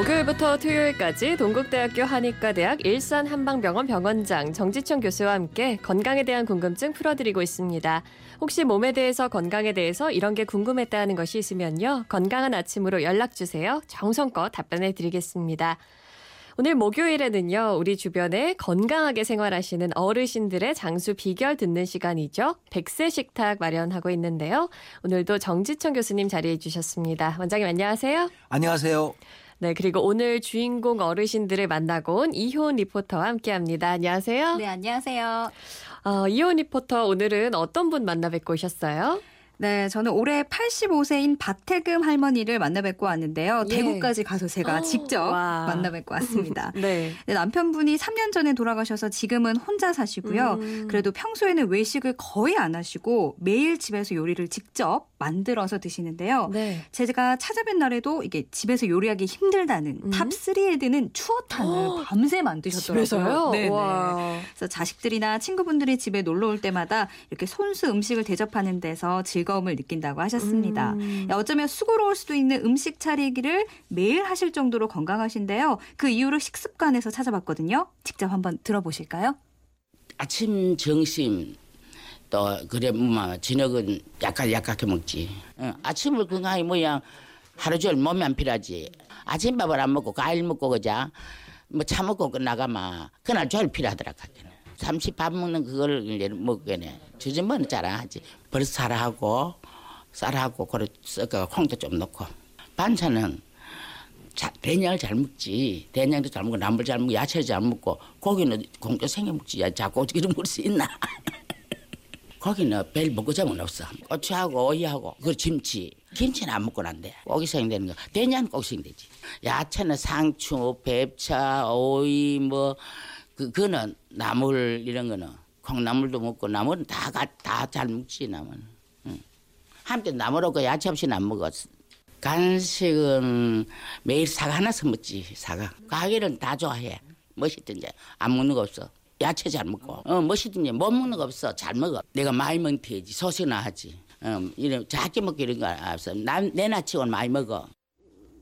목요일부터 토요일까지 동국대학교 한의과대학 일산 한방병원 병원장 정지청 교수와 함께 건강에 대한 궁금증 풀어드리고 있습니다. 혹시 몸에 대해서 건강에 대해서 이런 게 궁금했다는 것이 있으면요. 건강한 아침으로 연락 주세요. 정성껏 답변해 드리겠습니다. 오늘 목요일에는요, 우리 주변에 건강하게 생활하시는 어르신들의 장수 비결 듣는 시간이죠. 백세 식탁 마련하고 있는데요. 오늘도 정지청 교수님 자리해 주셨습니다. 원장님 안녕하세요. 안녕하세요. 네, 그리고 오늘 주인공 어르신들을 만나고 온 이효은 리포터와 함께 합니다. 안녕하세요. 네, 안녕하세요. 어, 이효은 리포터 오늘은 어떤 분 만나 뵙고 오셨어요? 네, 저는 올해 85세인 박태금 할머니를 만나 뵙고 왔는데요. 예. 대구까지 가서 제가 어, 직접 와. 만나 뵙고 왔습니다. 네. 네, 남편분이 3년 전에 돌아가셔서 지금은 혼자 사시고요. 음. 그래도 평소에는 외식을 거의 안 하시고 매일 집에서 요리를 직접 만들어서 드시는데요. 네. 제가 찾아뵌 날에도 이게 집에서 요리하기 힘들다는 음. top 3에 드는 추어탕을 어, 밤새 만드셨더라고요. 집에서요? 네, 네. 와. 그래서 자식들이나 친구분들이 집에 놀러 올 때마다 이렇게 손수 음식을 대접하는 데서 즐거 움을 느낀다고 하셨습니다. 음. 어쩌면 수고로울 수도 있는 음식 차리기를 매일 하실 정도로 건강하신데요. 그 이유를 식습관에서 찾아봤거든요. 직접 한번 들어보실까요? 아침 점심 또 그래 뭐 저녁은 약간 약하게 먹지. 응, 아침을 건강히 뭐야 하루 종일 몸이 안 필요하지. 아침밥을 안 먹고 과일 먹고 그자 뭐 차 먹고 끝나가면 그날 종일 필요하더라 가게는. 삼십 밥 먹는 그걸 이제 먹겠네. 저즘은 잘하지. 벌써 쌀하고 쌀하고 그래 섞어 콩도 좀 넣고 반찬은 자, 된장을 잘 먹지. 된장도 잘 먹고 나물 잘 먹고 야채 잘 먹고 고기는 공도 생겨 먹지. 야, 자꾸 어떻게 먹을 수 있나? 고기는 별 먹고 자면 없어. 고추하고 오이하고 그 김치. 김치는 안 먹고 난데. 고기 생되는 거. 된장은 꼭 생되지. 야채는 상추, 배 차, 오이 뭐 그, 그거는 나물 이런 거는 콩나물도 먹고 나물은 다다 잘 먹지 나물은. 응. 한때 나물하고 야채 없이는 안 먹었어. 간식은 매일 사과 하나씩 먹지 사과. 가게는 다 좋아해. 멋있든지 안 먹는 거 없어. 야채 잘 먹고. 어 멋있든지 못 먹는 거 없어. 잘 먹어. 내가 많이 먹는 편이지. 소식나 하지. 어, 이런 작게 먹기 이런 거 없어. 난내 나치고는 많이 먹어.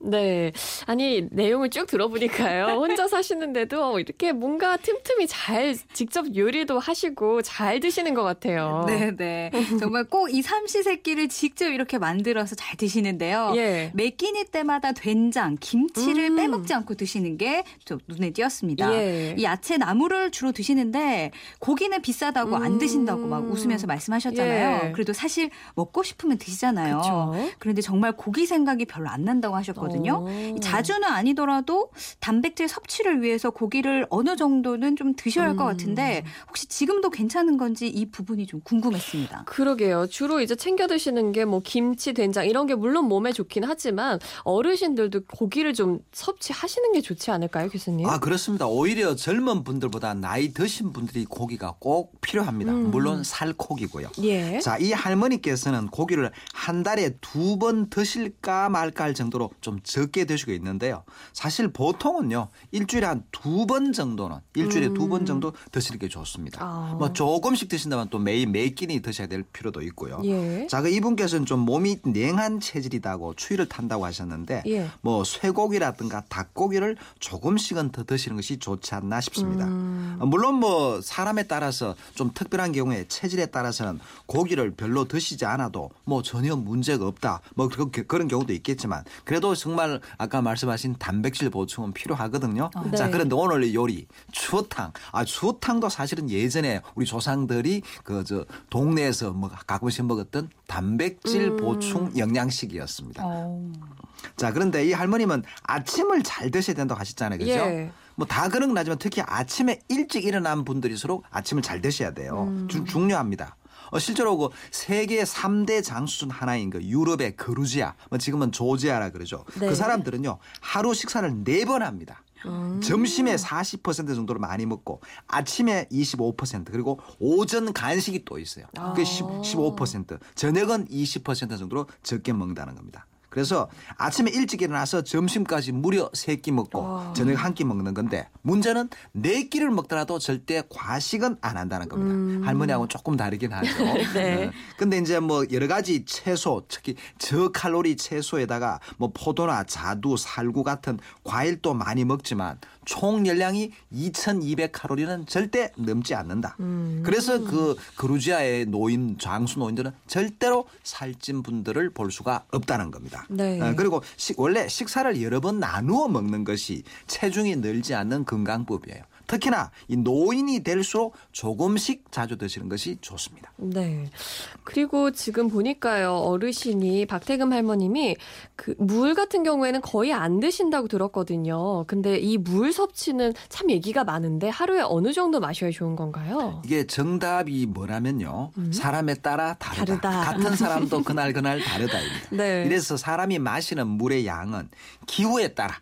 네. 아니, 내용을 쭉 들어보니까요. 혼자 사시는데도 이렇게 뭔가 틈틈이 잘 직접 요리도 하시고 잘 드시는 것 같아요. 네, 네. 정말 꼭 이 삼시세끼를 직접 이렇게 만들어서 잘 드시는데요. 예. 매 끼니 때마다 된장, 김치를 음. 빼먹지 않고 드시는 게 좀 눈에 띄었습니다. 예. 이 야채 나물을 주로 드시는데 고기는 비싸다고 안 음. 드신다고 막 웃으면서 말씀하셨잖아요. 예. 그래도 사실 먹고 싶으면 드시잖아요. 그쵸. 그런데 정말 고기 생각이 별로 안 난다고 하셨거든요. 어. 자주는 아니더라도 단백질 섭취를 위해서 고기를 어느 정도는 좀 드셔야 할것 음. 같은데 혹시 지금도 괜찮은 건지 이 부분이 좀 궁금했습니다. 그러게요. 주로 이제 챙겨 드시는 게 뭐 김치, 된장 이런 게 물론 몸에 좋긴 하지만 어르신들도 고기를 좀 섭취하시는 게 좋지 않을까요, 교수님? 아 그렇습니다. 오히려 젊은 분들보다 나이 드신 분들이 고기가 꼭 필요합니다. 음. 물론 살코기고요. 예. 자, 이 할머니께서는 고기를 한 달에 두 번 드실까 말까 할 정도로 좀 적게 드시고 있는데요. 사실 보통은요, 일주일에 한 두 번 정도는, 일주일에 두번 정도 드시는 게 좋습니다. 음. 아. 뭐 조금씩 드신다면 또 매일 매 끼니 드셔야 될 필요도 있고요. 예. 자, 그 이분께서는 좀 몸이 냉한 체질이다고 추위를 탄다고 하셨는데, 예. 뭐 쇠고기라든가 닭고기를 조금씩은 더 드시는 것이 좋지 않나 싶습니다. 음. 어, 물론 뭐 사람에 따라서 좀 특별한 경우에 체질에 따라서는 고기를 별로 드시지 않아도 뭐 전혀 문제가 없다. 뭐 그런 경우도 있겠지만 그래도 정말 아까 말씀하신 단백질 보충은 필요하거든요. 네. 자, 그런데 오늘 이 요리 추어탕. 아, 추어탕도 사실은 예전에 우리 조상들이 그 저 동네에서 뭐 가끔씩 먹었던 단백질 음. 보충 영양식이었습니다. 어. 자, 그런데 이 할머님은 아침을 잘 드셔야 된다고 하셨잖아요. 그죠? 예. 뭐다 그런 건 하지만 특히 아침에 일찍 일어난 분들일수록 아침을 잘 드셔야 돼요. 주- 중요합니다. 어, 실제로 그 세계 3대 장수 중 하나인 그 유럽의 그루지아, 뭐 지금은 조지아라 그러죠. 네. 그 사람들은요, 하루 식사를 네 번 합니다. 음. 점심에 40% 정도를 많이 먹고 아침에 25% 그리고 오전 간식이 또 있어요. 아. 10, 15% 저녁은 20% 정도로 적게 먹는다는 겁니다. 그래서 아침에 일찍 일어나서 점심까지 무려 세 끼 먹고 와. 저녁 한 끼 먹는 건데 문제는 네 끼를 먹더라도 절대 과식은 안 한다는 겁니다. 음. 할머니하고는 조금 다르긴 하죠. 네. 어. 근데 이제 뭐 여러 가지 채소, 특히 저칼로리 채소에다가 뭐 포도나 자두, 살구 같은 과일도 많이 먹지만 총 열량이 2,200칼로리는 절대 넘지 않는다. 음. 그래서 그 그루지아의 노인 장수 노인들은 절대로 살찐 분들을 볼 수가 없다는 겁니다. 네. 어, 그리고 식- 원래 식사를 여러 번 나누어 먹는 것이 체중이 늘지 않는 건강법이에요. 특히나 이 노인이 될수록 조금씩 자주 드시는 것이 좋습니다. 네. 그리고 지금 보니까요, 어르신이 박태금 할머님이 그 물 같은 경우에는 거의 안 드신다고 들었거든요. 근데 이 물 섭취는 참 얘기가 많은데 하루에 어느 정도 마셔야 좋은 건가요? 이게 정답이 뭐라면요. 사람에 따라 다르다. 음. 다르다. 같은 사람도 그날 그날 다르다입니다. 네. 이래서 사람이 마시는 물의 양은 기후에 따라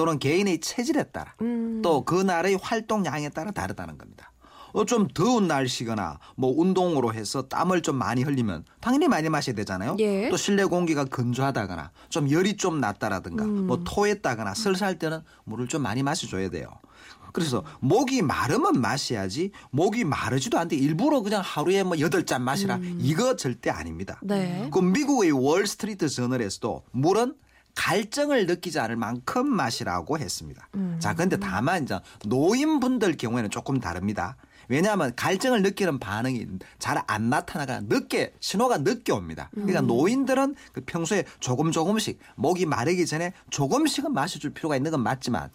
또는 개인의 체질에 따라 음. 또 그날의 활동량에 따라 다르다는 겁니다. 어, 좀 더운 날씨거나 뭐 운동으로 해서 땀을 좀 많이 흘리면 당연히 많이 마셔야 되잖아요. 예. 또 실내 공기가 건조하다거나 좀 열이 좀 났다라든가 음. 뭐 토했다거나 설사할 때는 물을 좀 많이 마셔줘야 돼요. 그래서 목이 마르면 마셔야지 목이 마르지도 않는데 일부러 그냥 하루에 뭐 여덟 잔 마시라 이거 절대 아닙니다. 음. 네. 그 미국의 월스트리트 저널에서도 물은 갈증을 느끼지 않을 만큼 마시라고 했습니다. 음. 자, 근데 다만 이제 노인분들 경우에는 조금 다릅니다. 왜냐하면 갈증을 느끼는 반응이 잘 안 나타나가 늦게 신호가 늦게 옵니다. 음. 그러니까 노인들은 그 평소에 조금 조금씩 목이 마르기 전에 조금씩은 마셔줄 필요가 있는 건 맞지만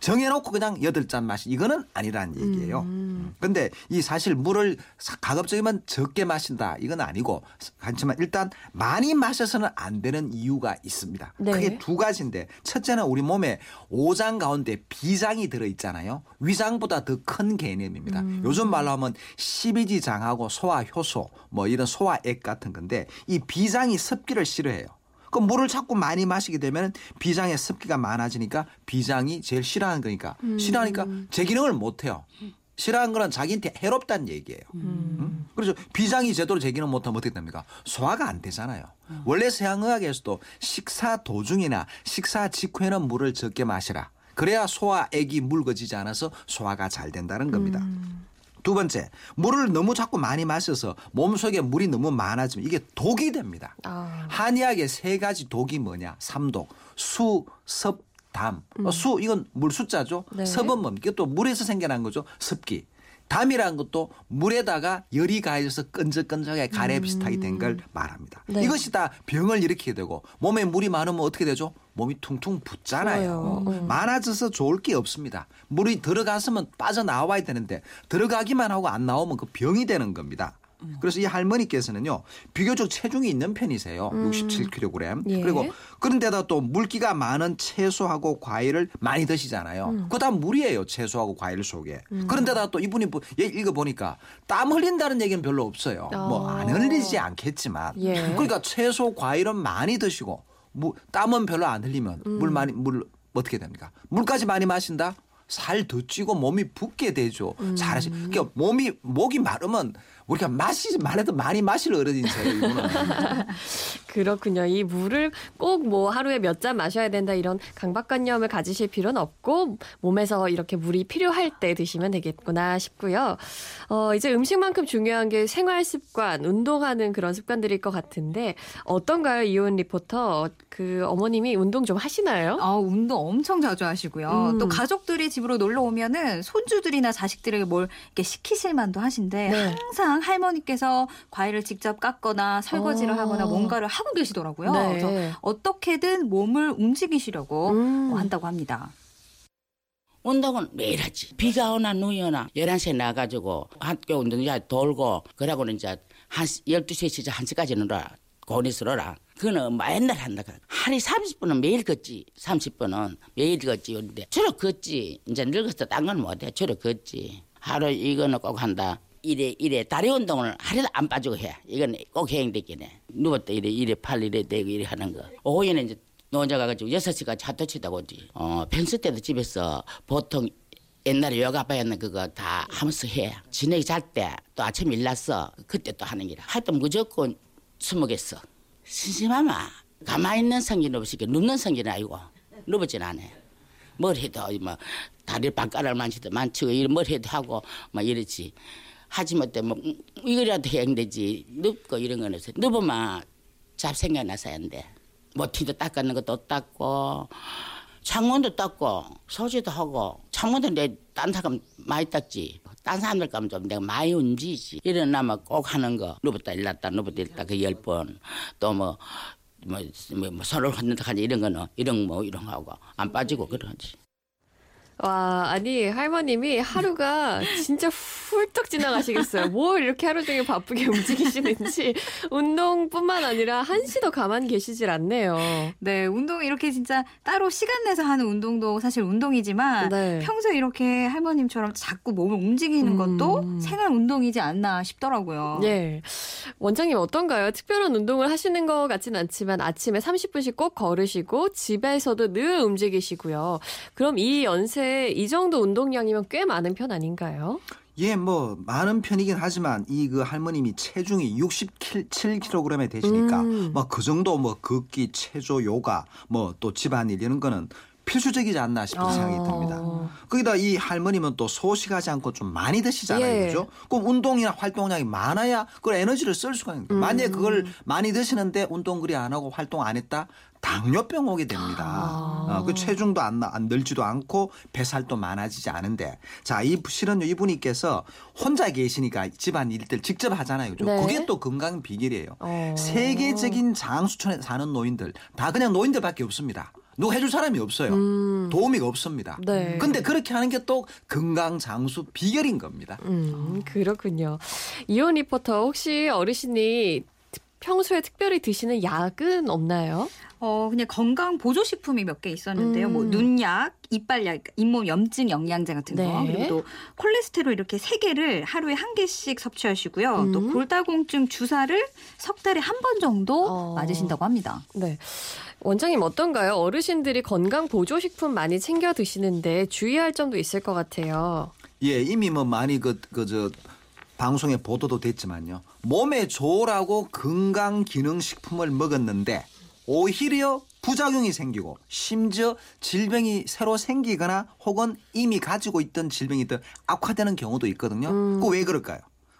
정해놓고 그냥 여덟 잔 마시 이거는 아니라는 얘기예요. 음. 근데 이 사실 물을 사- 가급적이면 적게 마신다 이건 아니고 하지만 일단 많이 마셔서는 안 되는 이유가 있습니다. 네. 크게 두 가지인데 첫째는 우리 몸에 오장 가운데 비장이 들어 있잖아요. 위장보다 더 큰 개념입니다. 음. 요즘 말로 하면 십이지장하고 소화 효소 뭐 이런 소화액 같은 건데 이 비장이 습기를 싫어해요. 그 물을 자꾸 많이 마시게 되면 비장에 습기가 많아지니까 비장이 제일 싫어하는 거니까 싫어하니까 제 기능을 못 해요. 싫어하는 거는 자기한테 해롭다는 얘기예요. 음? 그래서 비장이 제대로 제 기능 못하면 어떻게 됩니까? 소화가 안 되잖아요. 원래 서양의학에서도 식사 도중이나 식사 직후에는 물을 적게 마시라. 그래야 소화액이 묽어지지 않아서 소화가 잘 된다는 겁니다. 두 번째, 물을 너무 자꾸 많이 마셔서 몸속에 물이 너무 많아지면 이게 독이 됩니다. 아. 한의학의 세 가지 독이 뭐냐? 삼독. 수, 섭, 담. 어, 수 이건 물 숫자죠. 네. 섭은 뭡니까? 이것도 물에서 생겨난 거죠. 습기. 담이라는 것도 물에다가 열이 가해져서 끈적끈적하게 가래 비슷하게 된 걸 말합니다. 네. 이것이 다 병을 일으키게 되고 몸에 물이 많으면 어떻게 되죠? 몸이 퉁퉁 붓잖아요. 부어요. 음. 많아져서 좋을 게 없습니다. 물이 들어갔으면 빠져나와야 되는데 들어가기만 하고 안 나오면 그 병이 되는 겁니다. 그래서 이 할머니께서는요 비교적 체중이 있는 편이세요. 67kg. 예. 그리고 그런데다 또 물기가 많은 채소하고 과일을 많이 드시잖아요. 그다음 물이에요. 채소하고 과일 속에. 그런데다 또 이분이 뭐- 얘 읽어 보니까 땀 흘린다는 얘기는 별로 없어요. 뭐안 어. 흘리지 않겠지만. 예. 그러니까 채소 과일은 많이 드시고 무- 땀은 별로 안 흘리면 물 많이 물 어떻게 됩니까? 물까지 많이 마신다? 살 더 찌고 몸이 붓게 되죠. 잘하시. 그러니까 몸이 목이 마르면 우리가 마시지 말해도 많이 마실 어른이세요. 이분은. 그렇군요. 이 물을 꼭 뭐 하루에 몇 잔 마셔야 된다 이런 강박관념을 가지실 필요는 없고 몸에서 이렇게 물이 필요할 때 드시면 되겠구나 싶고요. 어, 이제 음식만큼 중요한 게 생활 습관, 운동하는 그런 습관들일 것 같은데 어떤가요, 이온 리포터? 그 어머님이 운동 좀 하시나요? 아, 운동 엄청 자주 하시고요. 음. 또 가족들이 집으로 놀러 오면은 손주들이나 자식들에게 뭘 이렇게 시키실 만도 하신데 네. 항상 할머니께서 과일을 직접 깎거나 설거지를 어. 하거나 뭔가를 하고 계시더라고요. 네. 그래서 어떻게든 몸을 움직이시려고 음. 한다고 합니다. 운동은 매일 하지. 비가 오나 눈이 오나 11시에 나가지고 학교 운동 이제 돌고 그러고는 이제 한 12시에 시작 1시까지 놀아. 고니스 놀아. 그거는 맨날 한다. 하루에 30분은 매일 걷지. 30분은 매일 걷지. 근데 주로 걷지. 이제 늙어서 딴 건 못해. 주로 걷지. 하루 이거는 꼭 한다. 이래 이래 다리 운동을 하루도 안 빠지고 해. 이건 꼭 해야되긴 해. 누웠다 이래 이래 팔 이래 대고 이래 하는 거. 오후에는 이제 노자 가가지고 여섯 시까지 차도 치다고 오지. 어, 평소 때도 집에서 보통 옛날에 요가 아빠였는 그거 다 하면서 해. 저녁에 잘때 또 아침에 일났어. 그때 또 하는 기라. 하여튼 무조건 스무겠어. 심심하마 가만히 있는 성질은 없으니까 눕는 성질은 아니고 누워진 않아. 뭘 해도 뭐 다리 바깥을 만지도 만지고 이런 뭘 해도 하고 막 이러지. 하지 못해 뭐 음, 이거라도 해야 되지. 눕고 이런 거는 없어. 눕으면 잡생각 나서 안 돼. 모티도 닦는 것도 닦고 창문도 닦고 소지도 하고 창문도 내딴 사람 많이 닦지. 딴 사람들 가면 좀 내가 많이 움직이지. 일어나면 꼭 하는 거. 누웠다 일났다 누웠다 일났다 그 열 번. 또뭐 뭐, 뭐, 뭐 서로 흔든다 하지 이런 거는 이런 뭐 이런 거 하고 안 빠지고 그러지. 와, 아니, 할머님이 하루가 진짜 훌쩍 지나가시겠어요. 뭘 이렇게 하루 종일 바쁘게 움직이시는지 운동뿐만 아니라 한시도 가만히 계시질 않네요. 네, 운동 이렇게 진짜 따로 시간 내서 하는 운동도 사실 운동이지만 네. 평소에 이렇게 할머님처럼 자꾸 몸을 움직이는 음. 것도 생활 운동이지 않나 싶더라고요. 예. 원장님 어떤가요? 특별한 운동을 하시는 것 같진 않지만 아침에 30분씩 꼭 걸으시고 집에서도 늘 움직이시고요. 그럼 이 연세 에 이 정도 운동량이면 꽤 많은 편 아닌가요? 예, 뭐 많은 편이긴 하지만 이 그 할머님이 체중이 67kg에 되시니까 음. 뭐그 정도 뭐 걷기, 체조, 요가, 뭐 또 집안일 이런 거는 필수적이지 않나 싶은 생각이 듭니다. 어. 거기다 이 할머님은 또 소식하지 않고 좀 많이 드시잖아요. 예. 그죠? 그럼 운동이나 활동량이 많아야 그걸 에너지를 쓸 수가 있는 거예요. 만약에 그걸 음. 많이 드시는데 운동 그리 안 하고 활동 안 했다? 당뇨병 오게 됩니다. 아. 어, 그 체중도 안, 나- 안 늘지도 않고 뱃살도 많아지지 않은데 자, 이 실은 이분이께서 혼자 계시니까 집안 일들 직접 하잖아요. 그죠? 네. 그게 또 건강 비결이에요. 어. 세계적인 장수촌에 사는 노인들 다 그냥 노인들밖에 없습니다. 누가 해줄 사람이 없어요. 음. 도우미가 없습니다. 네. 근데 그렇게 하는 게 또 건강 장수 비결인 겁니다. 음, 그렇군요. 이온 리포터 혹시 어르신이 특- 평소에 특별히 드시는 약은 없나요? 어, 그냥 건강 보조 식품이 몇 개 있었는데요. 음. 뭐 눈약, 이빨약, 잇몸 염증 영양제 같은 거, 네. 그리고 또 콜레스테롤 이렇게 세 개를 하루에 한 개씩 섭취하시고요. 음. 또 골다공증 주사를 석 달에 한 번 정도 어. 맞으신다고 합니다. 네. 원장님 어떤가요? 어르신들이 건강 보조 식품 많이 챙겨 드시는데 주의할 점도 있을 것 같아요. 예, 이미 뭐 많이 그, 그, 저, 방송에 보도도 됐지만요. 몸에 좋으라고 건강 기능 식품을 먹었는데 오히려 부작용이 생기고 심지어 질병이 새로 생기거나 혹은 이미 가지고 있던 질병이 더 악화되는 경우도 있거든요. 음. 그왜 그럴까요?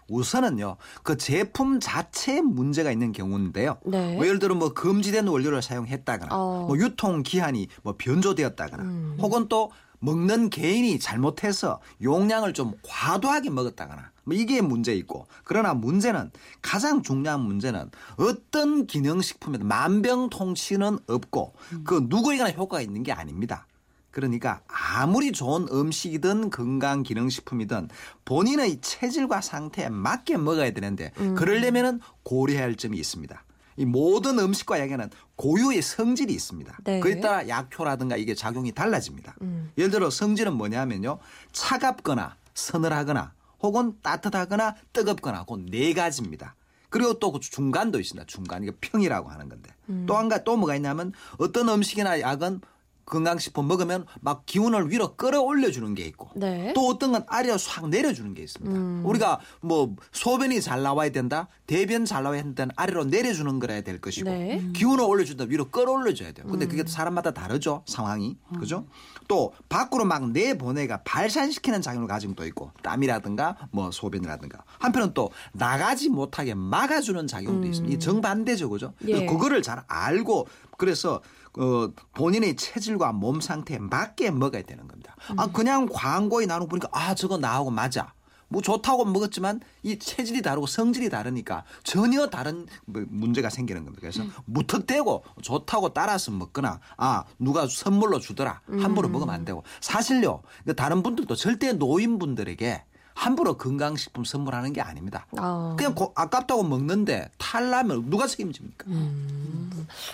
우선은요, 그 제품 자체에 문제가 있는 경우인데요. 네. 뭐 예를 들어 뭐 금지된 원료를 사용했다거나, 어. 뭐 유통 기한이 뭐 변조되었다거나, 음. 혹은 또 먹는 개인이 잘못해서 용량을 좀 과도하게 먹었다거나, 뭐 이게 문제 있고, 그러나 문제는 가장 중요한 문제는 어떤 기능식품에도 만병통치는 없고, 그 누구에게나 효과가 있는 게 아닙니다. 그러니까 아무리 좋은 음식이든 건강 기능식품이든 본인의 체질과 상태에 맞게 먹어야 되는데 그러려면은 고려해야 할 점이 있습니다. 이 모든 음식과 약에는 고유의 성질이 있습니다. 네. 그에 따라 약효라든가 이게 작용이 달라집니다. 음. 예를 들어 성질은 뭐냐면요. 차갑거나 서늘하거나 혹은 따뜻하거나 뜨겁거나 그네 가지입니다. 그리고 또그 중간도 있습니다. 중간 이게 평이라고 하는 건데 또한 가지 또 뭐가 있냐면 어떤 음식이나 약은 건강식품 먹으면 막 기운을 위로 끌어올려 주는 게 있고 네. 또 어떤 건 아래로 싹 내려주는 게 있습니다. 음. 우리가 뭐 소변이 잘 나와야 된다, 대변 잘 나와야 된다는 아래로 내려주는 거라야 될 것이고 네. 기운을 올려준다 위로 끌어올려줘야 돼요. 근데 그게 사람마다 다르죠 상황이 그죠? 또 밖으로 막 내보내가 발산시키는 작용을 가진 것도 있고 땀이라든가 뭐 소변이라든가 한편은 또 나가지 못하게 막아주는 작용도 있습니다. 이 정반대죠, 그죠? 그래서 예. 그거를 잘 알고 그래서 어, 본인의 체질과 몸 상태에 맞게 먹어야 되는 겁니다. 아 그냥 광고에 나오는 거 보니까 아 저거 나하고 맞아. 뭐 좋다고 먹었지만 이 체질이 다르고 성질이 다르니까 전혀 다른 뭐 문제가 생기는 겁니다. 그래서 무턱대고 좋다고 따라서 먹거나 아 누가 선물로 주더라 함부로 먹으면 안 되고 사실요 그 다른 분들도 절대 노인분들에게 함부로 건강식품 선물하는 게 아닙니다. 아. 그냥 고- 아깝다고 먹는데 탈라면 누가 책임집니까?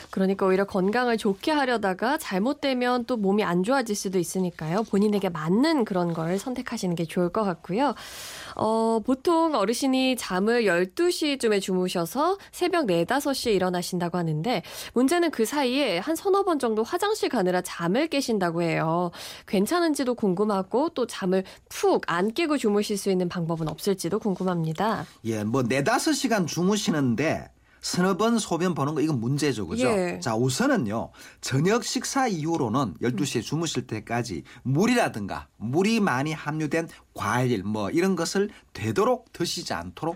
그러니까 오히려 건강을 좋게 하려다가 잘못되면 또 몸이 안 좋아질 수도 있으니까요. 본인에게 맞는 그런 걸 선택하시는 게 좋을 것 같고요. 어, 보통 어르신이 잠을 12시쯤에 주무셔서 새벽 4, 5시에 일어나신다고 하는데 문제는 그 사이에 한 서너 번 정도 화장실 가느라 잠을 깨신다고 해요. 괜찮은지도 궁금하고 또 잠을 푹 안 깨고 주무 실 수 있는 방법은 없을지도 궁금합니다. 예, 뭐 네다섯 시간 주무시는데 서너 번 소변 보는 거 이건 문제죠. 그죠? 예. 자, 우선은요. 저녁 식사 이후로는 12시에 주무실 때까지 물이라든가 물이 많이 함유된 과일 뭐 이런 것을 되도록 드시지 않도록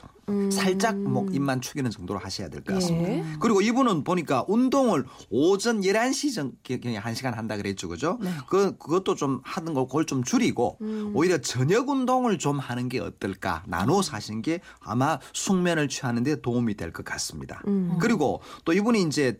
살짝 목 입만 축이는 정도로 하셔야 될 것 같습니다. 예. 그리고 이분은 보니까 운동을 오전 11시 전경에 1시간 한다 그랬죠. 그죠? 그 그것도 좀 하는 거 그걸 좀 줄이고 오히려 저녁 운동을 좀 하는 게 어떨까? 나눠서 하시는 게 아마 숙면을 취하는 데 도움이 될 것 같습니다. 그리고 또 이분이 이제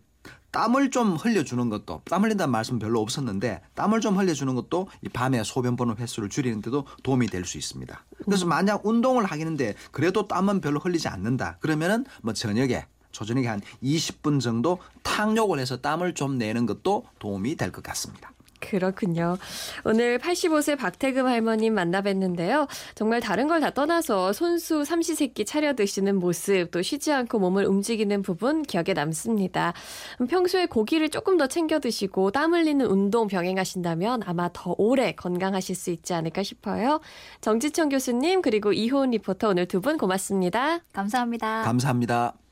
땀을 좀 흘려주는 것도 땀 흘린다는 말씀 별로 없었는데 땀을 좀 흘려주는 것도 이 밤에 소변 보는 횟수를 줄이는데도 도움이 될 수 있습니다. 그래서 만약 운동을 하기는데 그래도 땀은 별로 흘리지 않는다 그러면은 뭐 저녁에 조저녁에 한 20분 정도 탕욕을 해서 땀을 좀 내는 것도 도움이 될 것 같습니다. 그렇군요. 오늘 85세 박태금 할머님 만나뵀는데요. 정말 다른 걸 다 떠나서 손수 삼시세끼 차려 드시는 모습, 또 쉬지 않고 몸을 움직이는 부분 기억에 남습니다. 음, 평소에 고기를 조금 더 챙겨 드시고 땀 흘리는 운동 병행하신다면 아마 더 오래 건강하실 수 있지 않을까 싶어요. 정지청 교수님 그리고 이호은 리포터 오늘 두 분 고맙습니다. 감사합니다. 감사합니다.